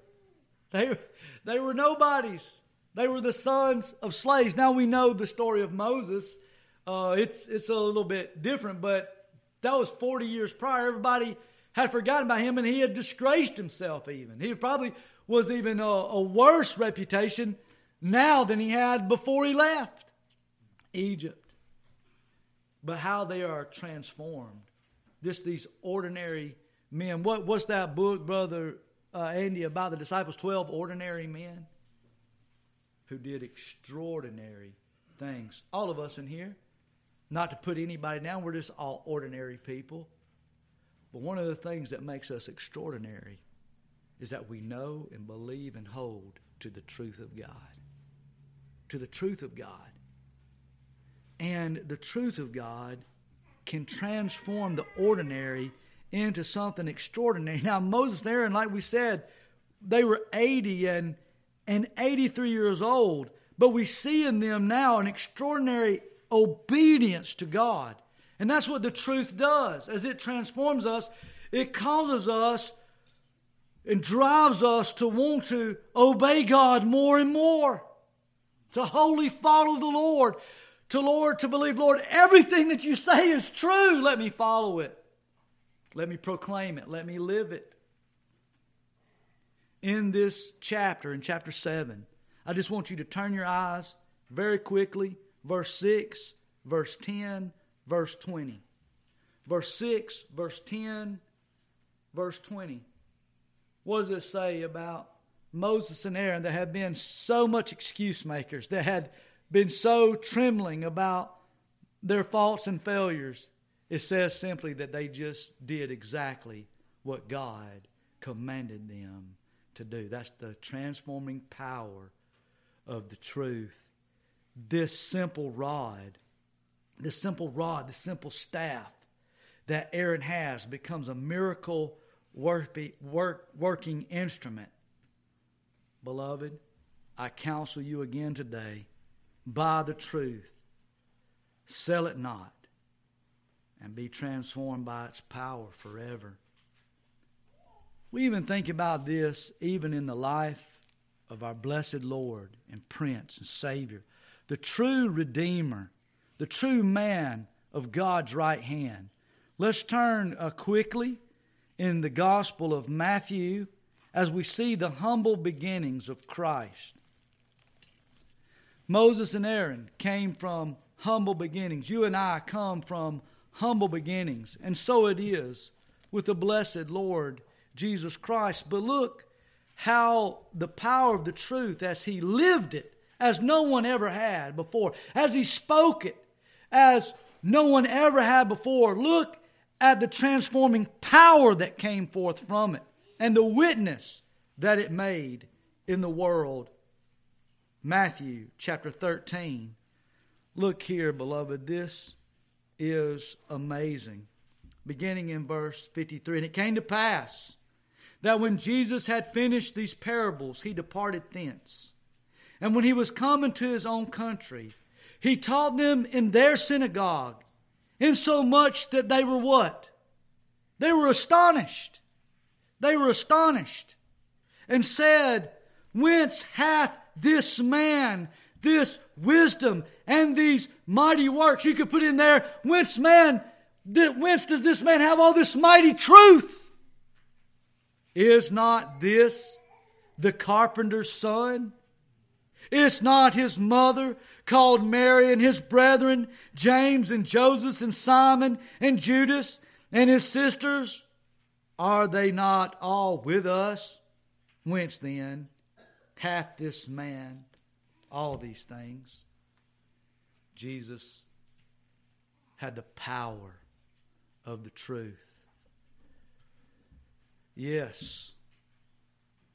They, they were nobodies. They were the sons of slaves. Now we know the story of Moses. Uh, it's it's a little bit different, but that was 40 years prior. Everybody had forgotten about him, and he had disgraced himself. Even he probably was even a, a worse reputation now than he had before he left Egypt. But how they are transformed. This these ordinary men. What what's that book, brother uh, Andy, about the disciples? Twelve ordinary men who did extraordinary things. All of us in here, not to put anybody down, we're just all ordinary people. But one of the things that makes us extraordinary is that we know and believe and hold to the truth of God. To the truth of God. And the truth of God can transform the ordinary into something extraordinary. Now, Moses and Aaron, like we said, they were 80 and and 83 years old, but we see in them now an extraordinary obedience to God. And that's what the truth does. As it transforms us, it causes us and drives us to want to obey God more and more, to wholly follow the Lord, to Lord, to believe, Lord, everything that you say is true. Let me follow it. Let me proclaim it. Let me live it in this chapter, in chapter 7. I just want you to turn your eyes very quickly, verse 6, verse 10, verse 20. Verse 6, verse 10, verse 20. What does it say about Moses and Aaron that had been so much excuse makers, that had been so trembling about their faults and failures? It says simply that they just did exactly what God commanded them to do. That's the transforming power of the truth. This simple rod, this simple rod, the simple staff that Aaron has becomes a miracle work, work, working instrument. Beloved, I counsel you again today buy the truth, sell it not, and be transformed by its power forever. We even think about this even in the life of our blessed Lord and Prince and Savior, the true Redeemer, the true man of God's right hand. Let's turn uh, quickly in the Gospel of Matthew as we see the humble beginnings of Christ. Moses and Aaron came from humble beginnings. You and I come from humble beginnings. And so it is with the blessed Lord Jesus Christ. But look how the power of the truth, as he lived it, as no one ever had before, as he spoke it, as no one ever had before. Look at the transforming power that came forth from it and the witness that it made in the world. Matthew chapter 13. Look here, beloved. This is amazing. Beginning in verse 53. And it came to pass that when Jesus had finished these parables, he departed thence. And when he was come into his own country, he taught them in their synagogue, insomuch that they were what? They were astonished. They were astonished and said, Whence hath this man this wisdom and these mighty works? You could put in there, whence man, whence does this man have all this mighty truth? Is not this the carpenter's son? Is not his mother called Mary and his brethren, James and Joseph and Simon and Judas and his sisters? Are they not all with us? Whence then hath this man all these things? Jesus had the power of the truth. Yes,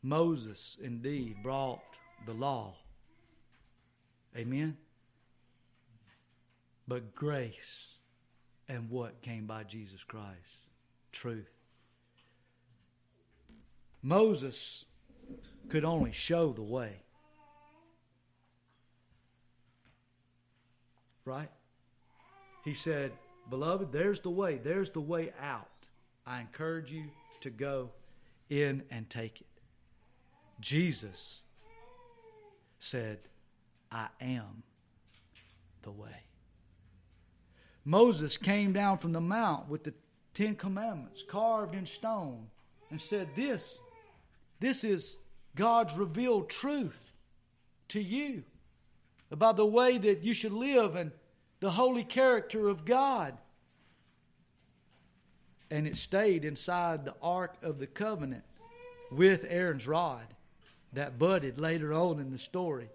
Moses indeed brought the law. Amen. But grace and what came by Jesus Christ? Truth. Moses could only show the way. Right? He said, Beloved, there's the way. There's the way out. I encourage you to go in and take it. Jesus said, I am the way. Moses came down from the mount with the Ten Commandments carved in stone and said, This, this is God's revealed truth to you about the way that you should live and the holy character of God. And it stayed inside the Ark of the Covenant with Aaron's rod that budded later on in the story.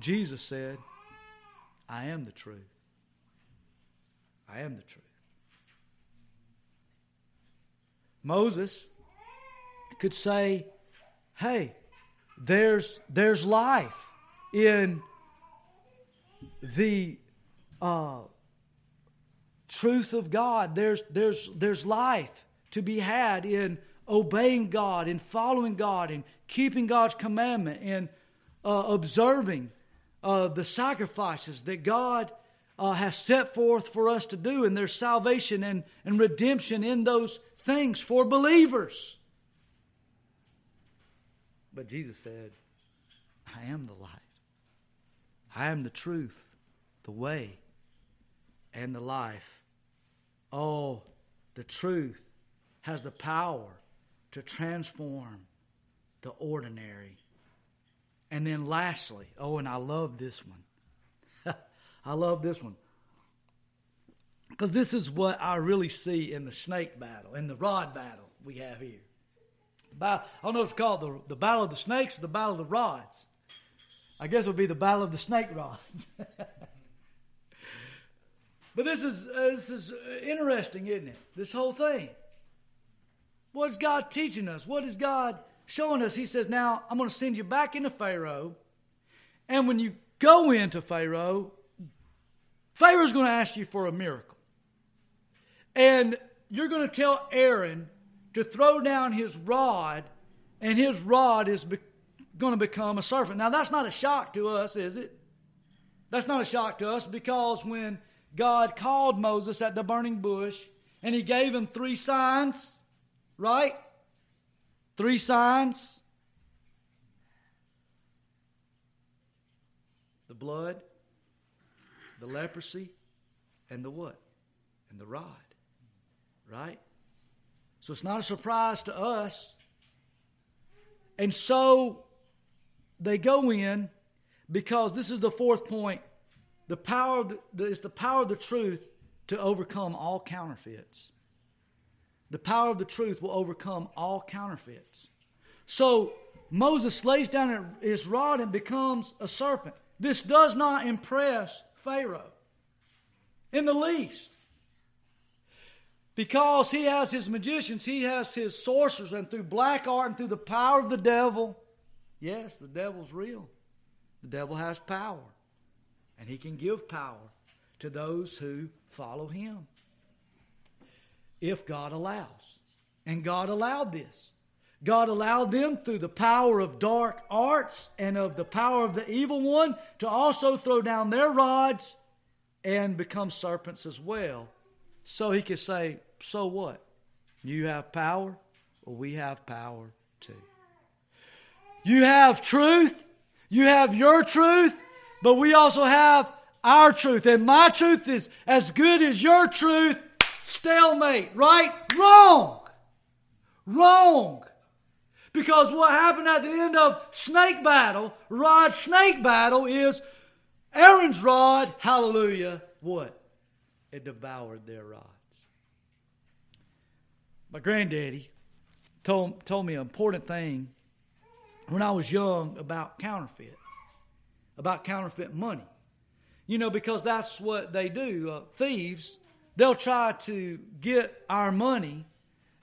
Jesus said, I am the truth. I am the truth. Moses could say, hey, there's, there's life in the uh, truth of God. There's, there's, there's life to be had in obeying God, in following God, in keeping God's commandment, in uh, observing uh, the sacrifices that God uh, has set forth for us to do, and there's salvation and, and redemption in those things for believers. But Jesus said, I am the life. I am the truth, the way, and the life. Oh, the truth has the power to transform the ordinary. And then lastly, oh, and I love this one. I love this one. Because this is what I really see in the snake battle, in the rod battle we have here. I don't know if it's called the, the battle of the snakes or the battle of the rods. I guess it would be the battle of the snake rods. but this is, uh, this is interesting, isn't it? This whole thing. What is God teaching us? What is God showing us? He says, Now I'm going to send you back into Pharaoh. And when you go into Pharaoh, Pharaoh's going to ask you for a miracle. And you're going to tell Aaron to throw down his rod, and his rod is be- going to become a serpent. Now, that's not a shock to us, is it? That's not a shock to us because when God called Moses at the burning bush and he gave him three signs, right? Three signs the blood, the leprosy, and the what? And the rod, right? So it's not a surprise to us. And so they go in because this is the fourth point. The power the, it's the power of the truth to overcome all counterfeits. The power of the truth will overcome all counterfeits. So Moses lays down his rod and becomes a serpent. This does not impress Pharaoh in the least. Because he has his magicians, he has his sorcerers, and through black art and through the power of the devil, yes, the devil's real. The devil has power, and he can give power to those who follow him if God allows. And God allowed this. God allowed them through the power of dark arts and of the power of the evil one to also throw down their rods and become serpents as well. So he could say, So what? You have power? Well, we have power too. You have truth. You have your truth, but we also have our truth. And my truth is as good as your truth. Stalemate, right? Wrong. Wrong. Because what happened at the end of snake battle, rod snake battle, is Aaron's rod, hallelujah, what? It devoured their rods. My granddaddy told, told me an important thing when I was young about counterfeit, about counterfeit money. You know, because that's what they do. Uh, thieves, they'll try to get our money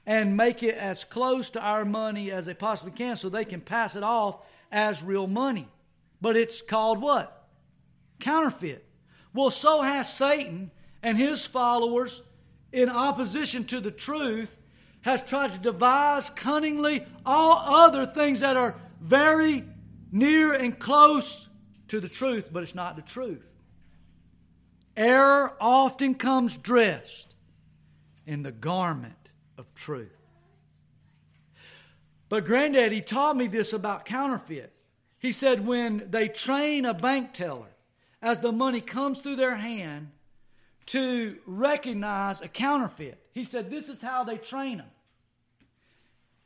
and make it as close to our money as they possibly can so they can pass it off as real money. But it's called what? Counterfeit. Well, so has Satan and his followers in opposition to the truth has tried to devise cunningly all other things that are very near and close to the truth, but it's not the truth. Error often comes dressed in the garment of truth. But Granddaddy taught me this about counterfeit. He said when they train a bank teller, as the money comes through their hand, to recognize a counterfeit, he said this is how they train them.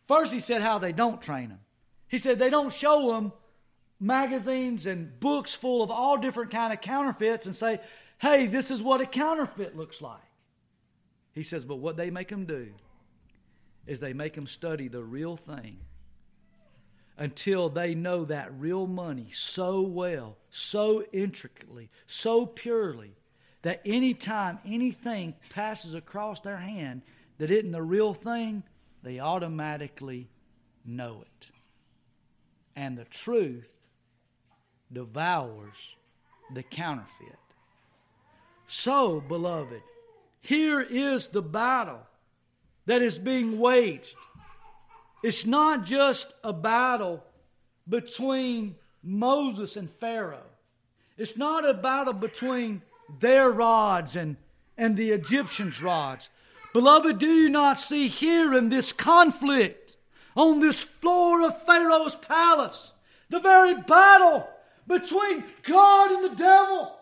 First, he said how they don't train them. He said they don't show them magazines and books full of all different kind of counterfeits and say, hey, this is what a counterfeit looks like. He says, but what they make them do is they make them study the real thing until they know that real money so well, so intricately, so purely, that anytime anything passes across their hand that isn't the real thing, they automatically know it. And the truth devours the counterfeit. So, beloved, here is the battle that is being waged. It's not just a battle between Moses and Pharaoh. It's not a battle between their rods and, and the Egyptians' rods. Beloved, do you not see here in this conflict on this floor of Pharaoh's palace the very battle between God and the devil?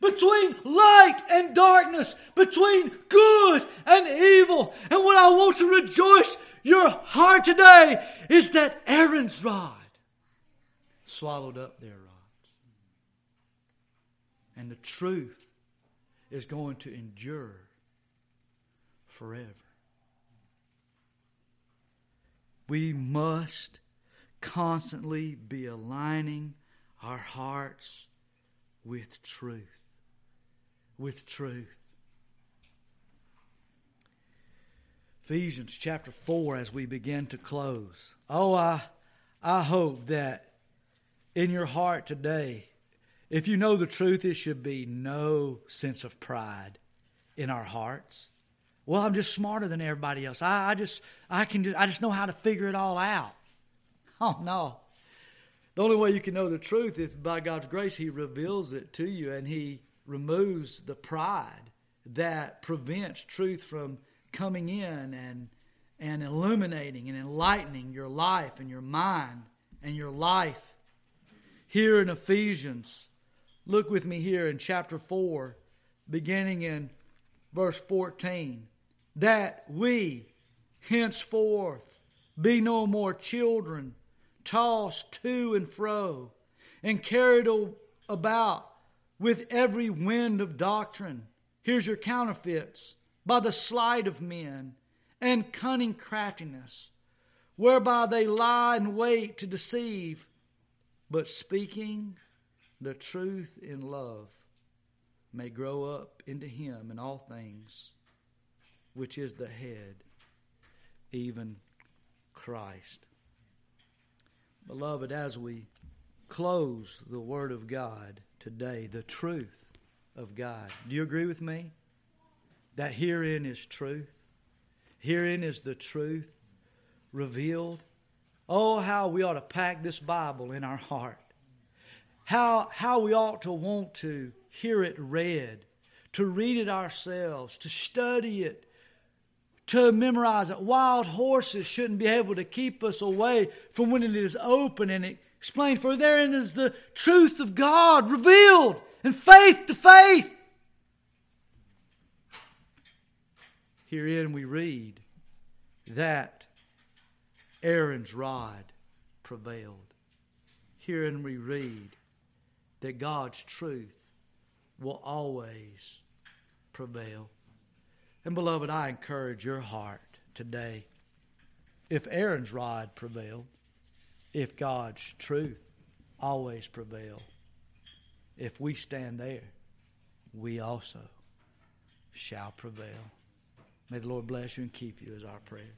between light and darkness, between good and evil. And what I want to rejoice your heart today is that Aaron's rod swallowed up their rods. And the truth is going to endure forever. We must constantly be aligning our hearts with truth with truth. Ephesians chapter 4 as we begin to close. Oh, I, I hope that in your heart today, if you know the truth, it should be no sense of pride in our hearts. Well, I'm just smarter than everybody else. I, I just I can just, I just know how to figure it all out. Oh no. The only way you can know the truth is by God's grace He reveals it to you and He removes the pride that prevents truth from coming in and and illuminating and enlightening your life and your mind and your life. Here in Ephesians, look with me here in chapter 4, beginning in verse 14, that we henceforth be no more children, tossed to and fro, and carried about with every wind of doctrine. Here's your counterfeits by the sleight of men and cunning craftiness, whereby they lie in wait to deceive, but speaking the truth in love may grow up into him in all things, which is the head, even Christ. Beloved, as we close the Word of God today, the truth of God, do you agree with me? That herein is truth? Herein is the truth revealed. Oh, how we ought to pack this Bible in our heart. How, how we ought to want to hear it read, to read it ourselves, to study it, to memorize it. Wild horses shouldn't be able to keep us away from when it is open and explained, for therein is the truth of God revealed and faith to faith. Herein we read that Aaron's rod prevailed. Herein we read that God's truth will always prevail. And beloved, I encourage your heart today. If Aaron's rod prevailed, if God's truth always prevail, if we stand there, we also shall prevail. May the Lord bless you and keep you as our prayer.